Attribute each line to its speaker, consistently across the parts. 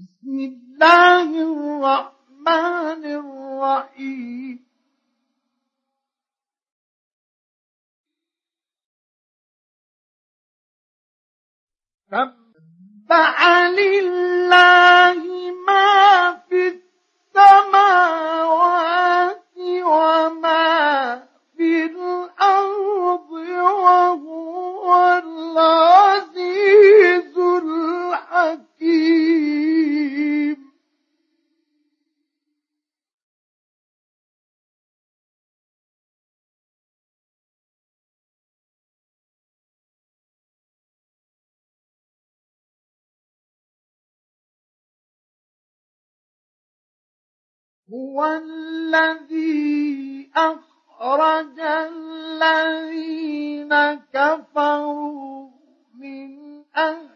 Speaker 1: بسم الله الرحمن الرحيم سبح لله ما في السماوات وما في الأرض وهو الله هو الذي أخرج الذين كفروا من أهل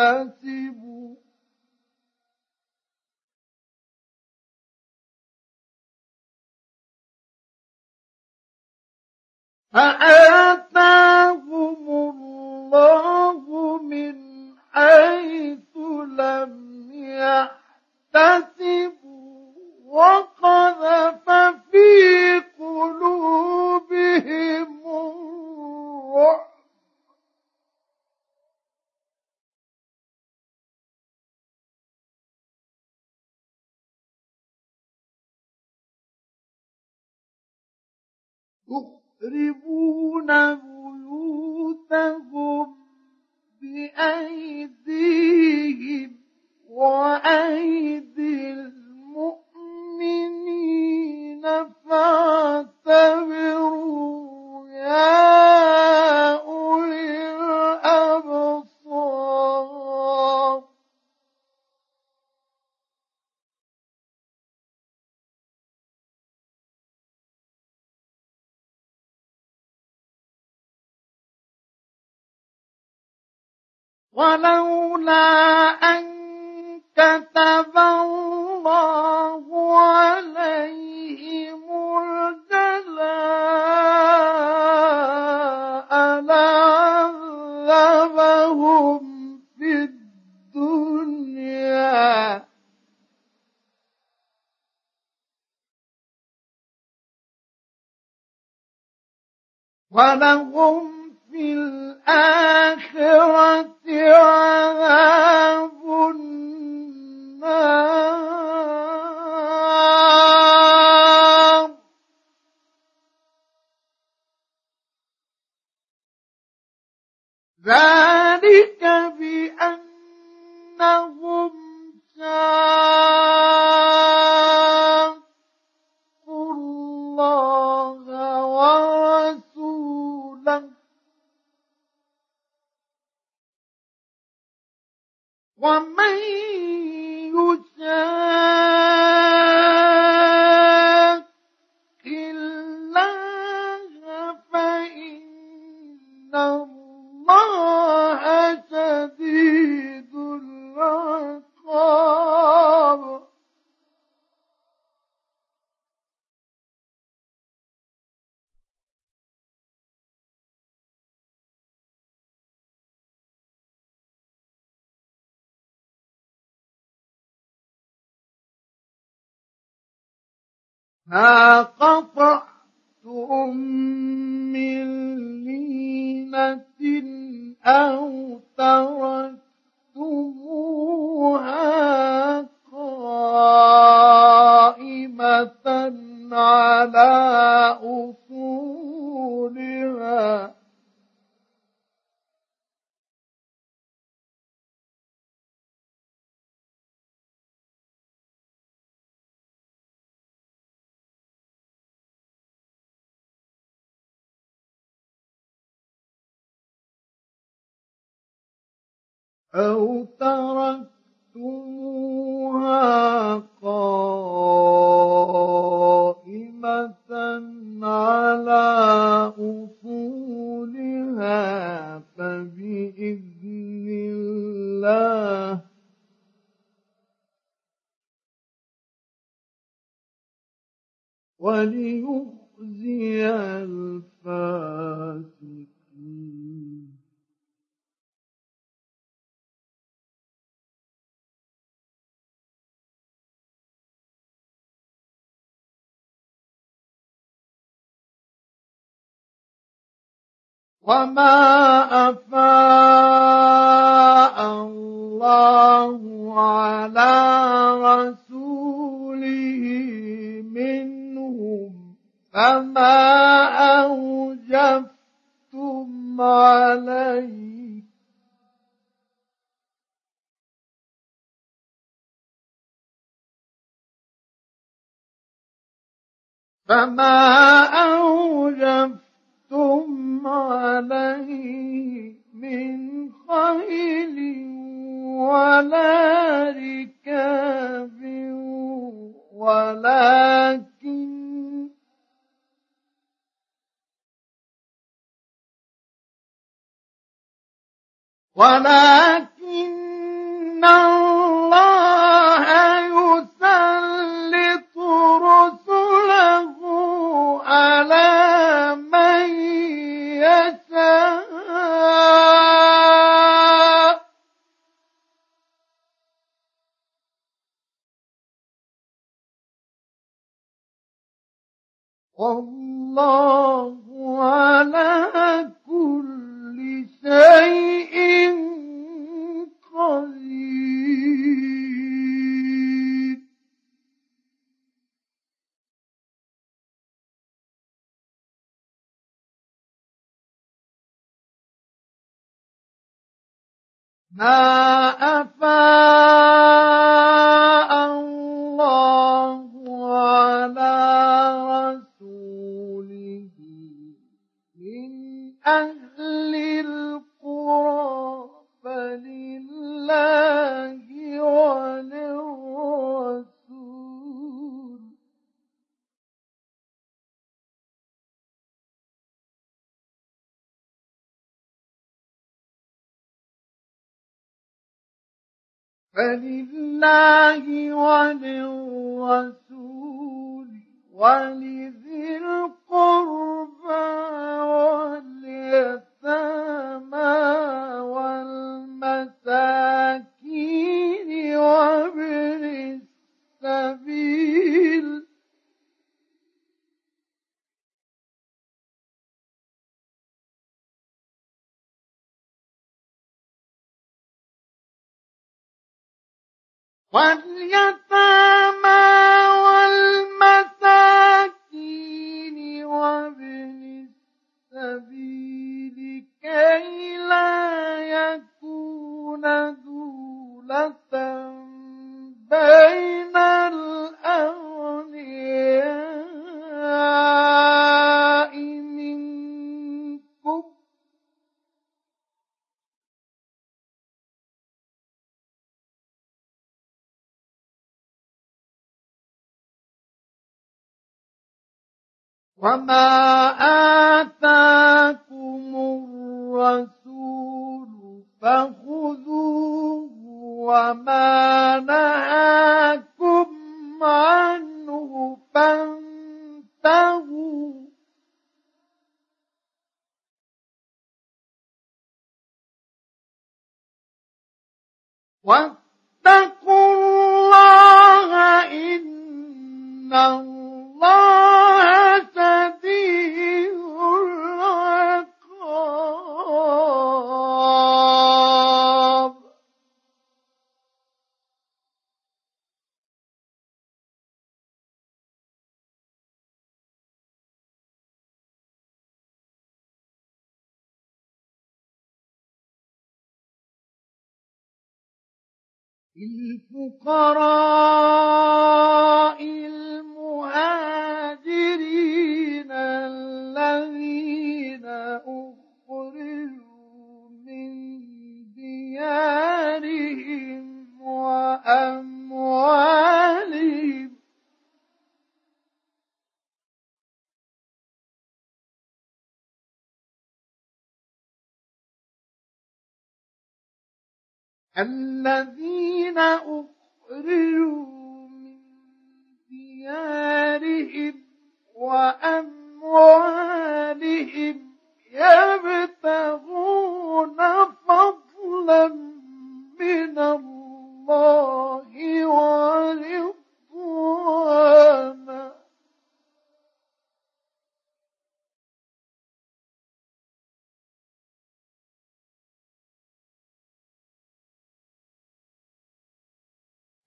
Speaker 1: يكتسب فأ ولولا أن كتب الله عليهم الجلاء لعذبهم في الدنيا ولهم في الآخرة عذاب النار ذلك ما قطعتم من لينة أو ترك أو تركتموها قائمة على أصولها فبإذن الله وليخزي الفاسق وما أفاء الله على رسوله منهم فما أوجفتم عليه فما أوجفتم ولا ما أفاق فلله وللرسول ولذي القربى واليتامى واليتامى وما آتاكم الرسول فخذوه وما نهاكم عنه فانتهوا وَ للفقراء المهاجرين الذين أخرجوا من ديارهم وأموالهم الذين الذين أخرجوا من ديارهم وأموالهم يبتغون فضلا من الله ورضوانه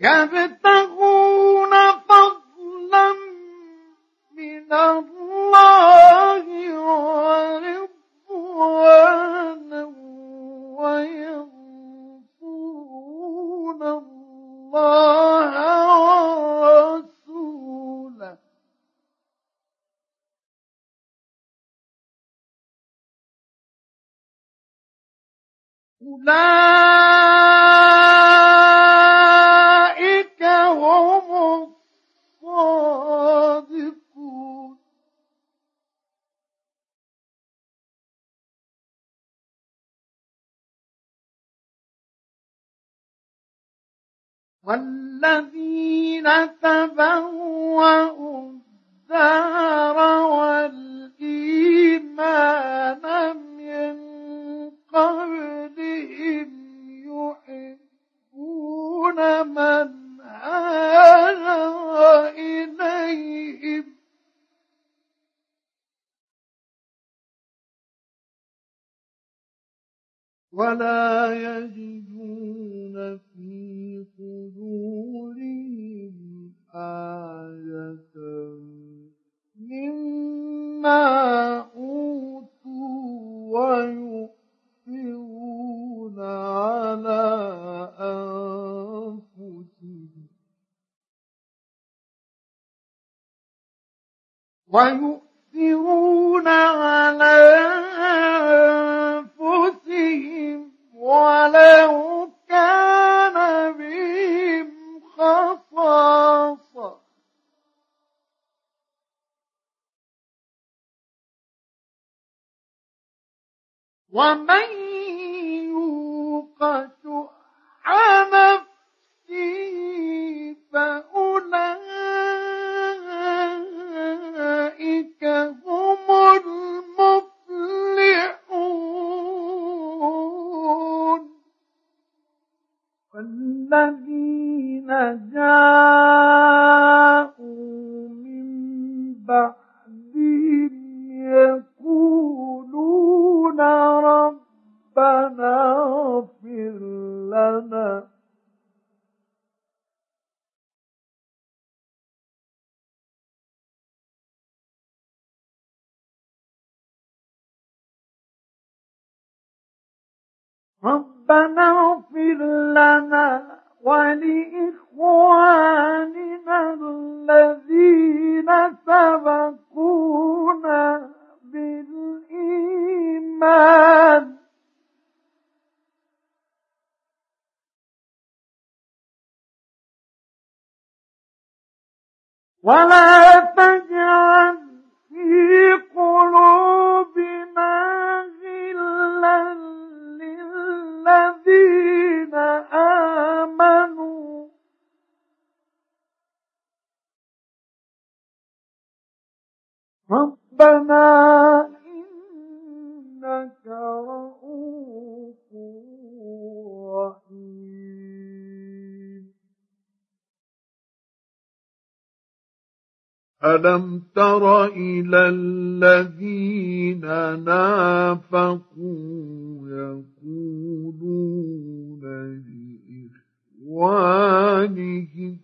Speaker 1: 干杯，大哥！والذين تبوأوا الدار والإيمان من قبلهم يحبون من هاجر إليهم ولا يجد ومن يوق سبقونا بالإيمان ولا الم تر الى الذين نافقوا يقولون لاخوانهم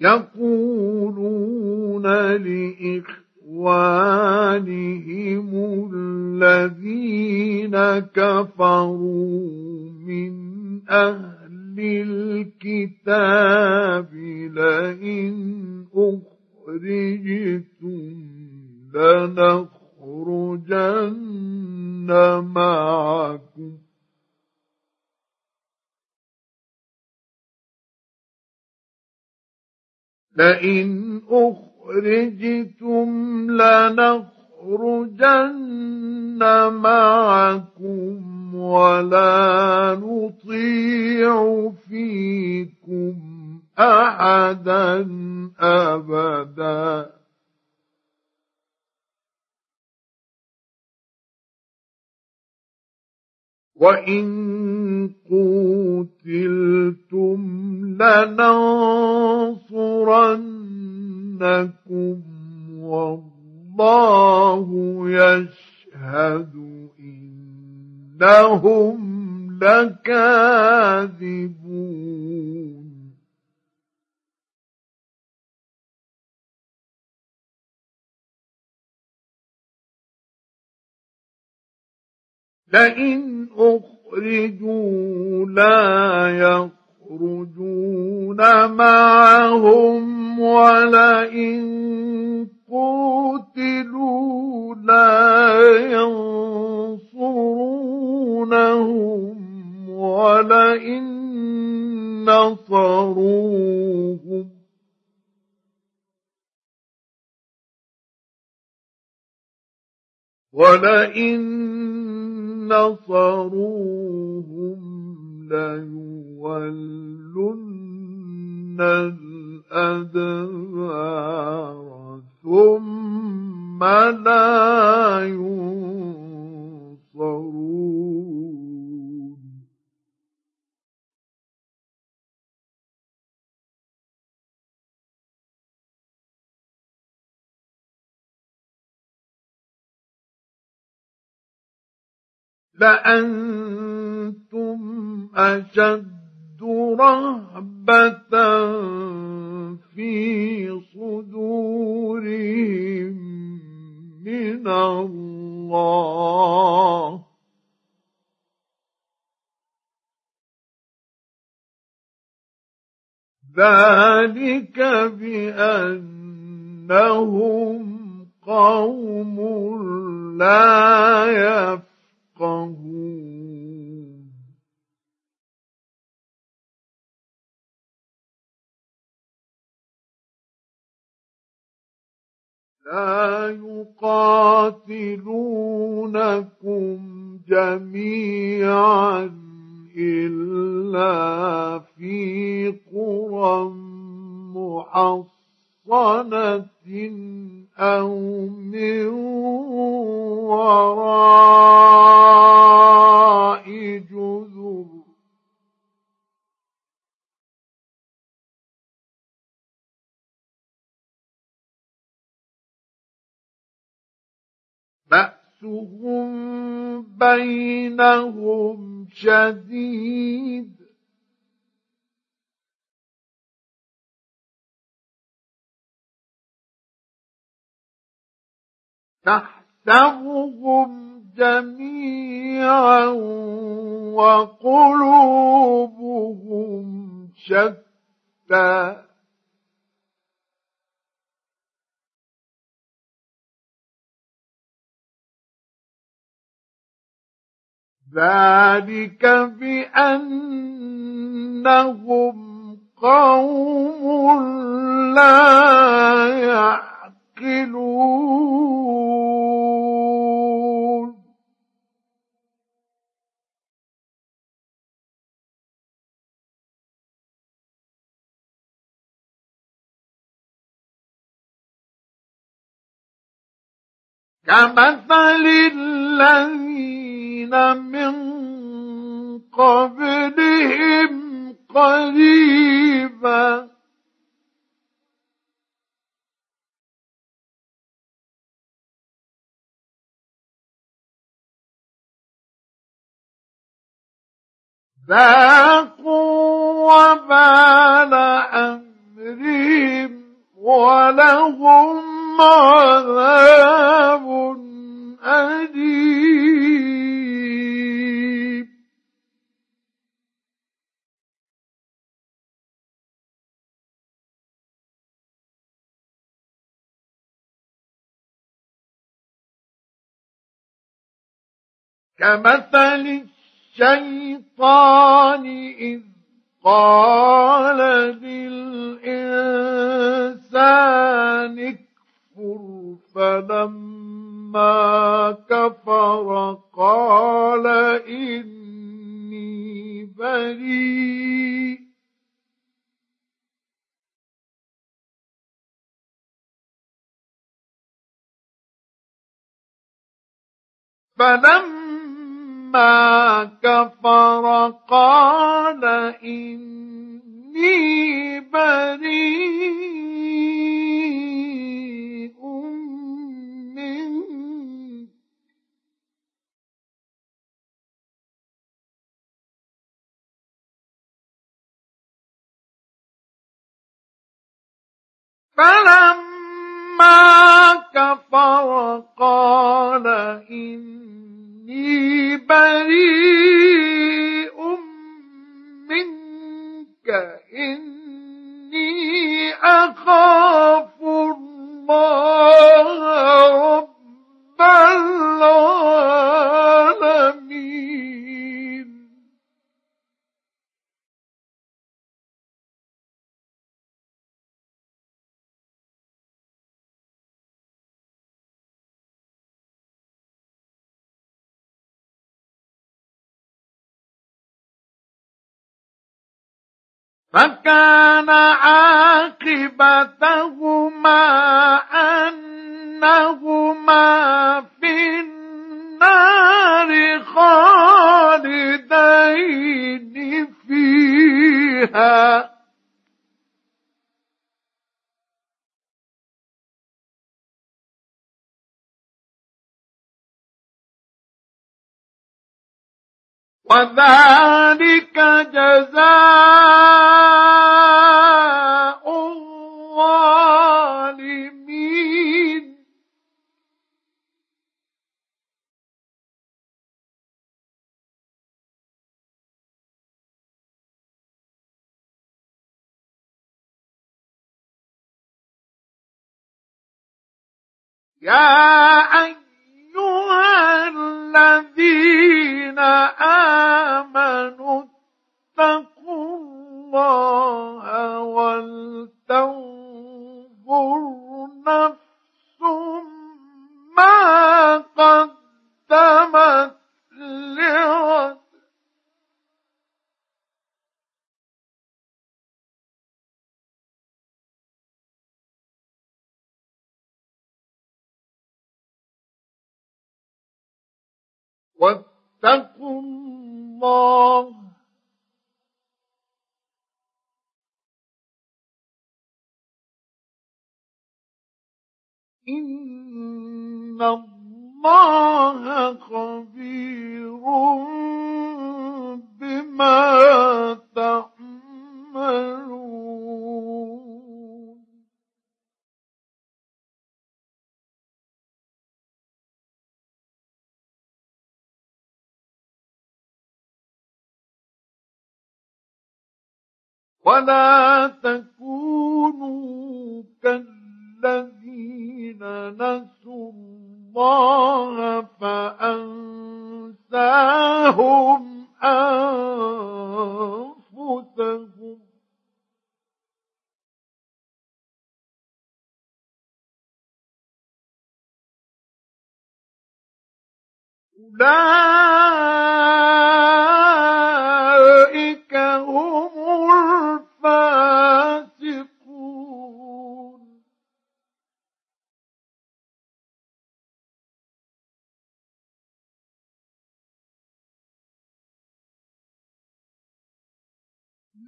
Speaker 1: يقولون لإخوانهم الذين كفروا من أهل الكتاب لئن أخرجتم لنخرجن معكم لئن أخرجتم لنخرجن نخرجن معكم ولا نطيع فيكم احدا ابدا وان قتلتم لننصرنكم والله يشهد إنهم لكاذبون لئن أخرجوا لا يخرجون يخرجون معهم ولئن قتلوا لا ينصرونهم ولئن نصروهم ولئن نصروهم ليولن الأدبار ثم لا ينصرون لأنتم أشد رهبة في صدورهم من الله ذلك بأنهم قوم لا يفعلون يفقهون لا يقاتلونكم جميعا إلا في قرى محصنة حصنة أو من وراء جذر بأسهم بينهم شديد تحسبهم جميعا وقلوبهم شتى ذلك بأنهم قوم لا يعلمون تعقلون كمثل الذين من قبلهم قريباً ذاقوا وبال أمرهم ولهم عذاب أليم كمثل الشيطان إذ قال للإنسان اكفر فلما كفر قال إني بريء فلما فلما كفر قال إني بريء فلما كفر قال إني إني بريء منك إني أخاف فكان عاقبتهما أنهما في النار خالدين فيها وذلك جزاء يا أيها الذين آمنوا اتقوا الله ولتنظر نفس ما واتقوا الله إن الله خبير بما تعملون ولا تكونوا كالذين نسوا الله فأنساهم أنفسهم أولئك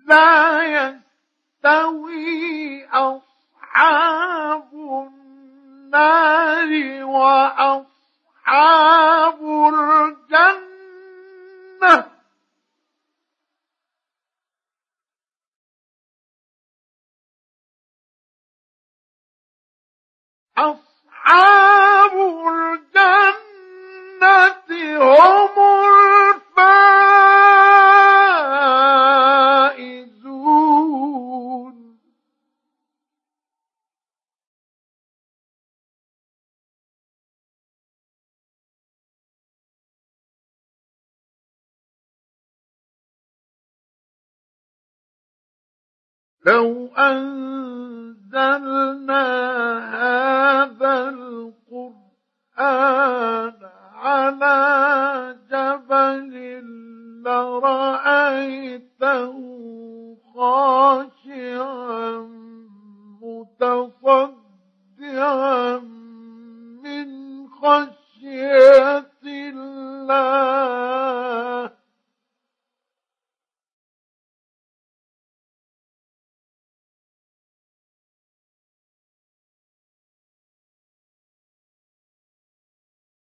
Speaker 1: لا يستوي أصحاب النار وأصحاب الجنة أصحاب الجنة هم لو أن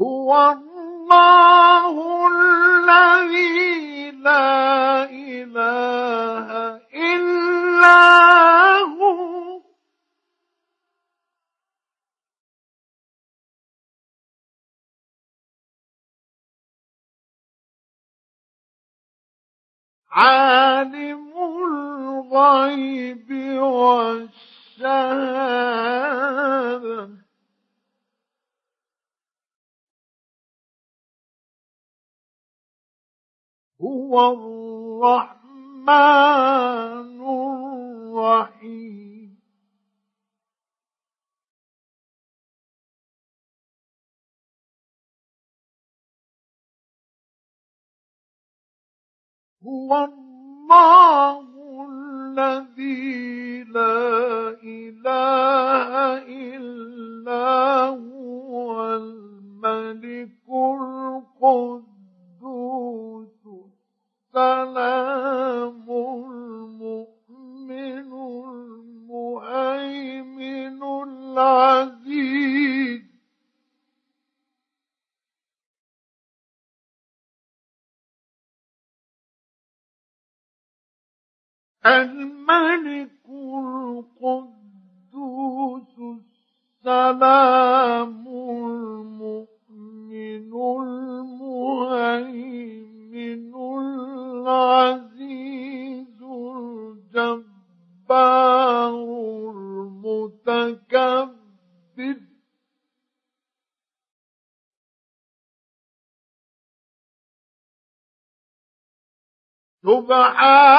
Speaker 1: هو الله الذي لا إله إلا هو عالم الغيب والشهاده هو الرحمن الرحيم هو الله الذي لا إله إلا هو الملك القدوس السلام المؤمن المهيمن العزيز الملك سبحان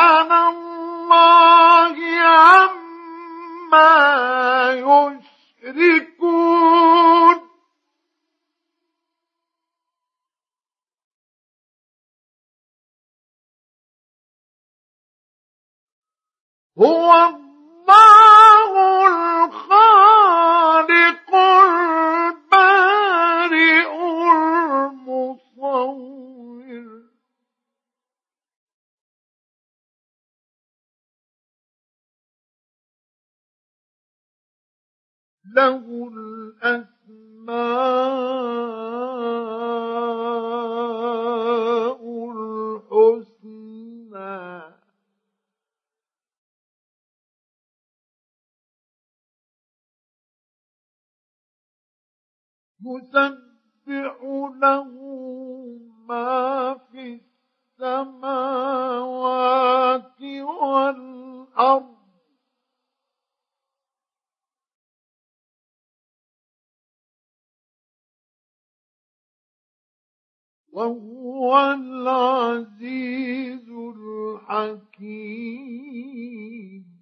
Speaker 1: له الأسماء الحسنى يسبح له ما في السماوات والأرض وهو العزيز الحكيم